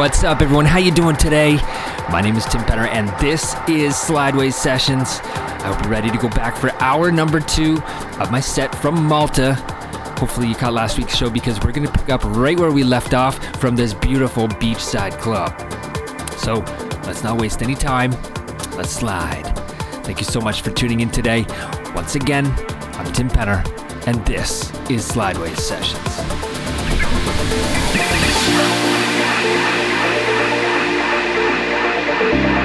What's up, everyone? How you doing today? My name is Tim Penner, and this is Slideways Sessions. I hope you're ready to go back for hour number two of my set from Malta. Hopefully, you caught last week's show because we're going to pick up right where we left off from this beautiful beachside club. So, let's not waste any time. Let's slide. Thank you so much for tuning in today. Once again, I'm Tim Penner, and this is Slideways Sessions. Thank you.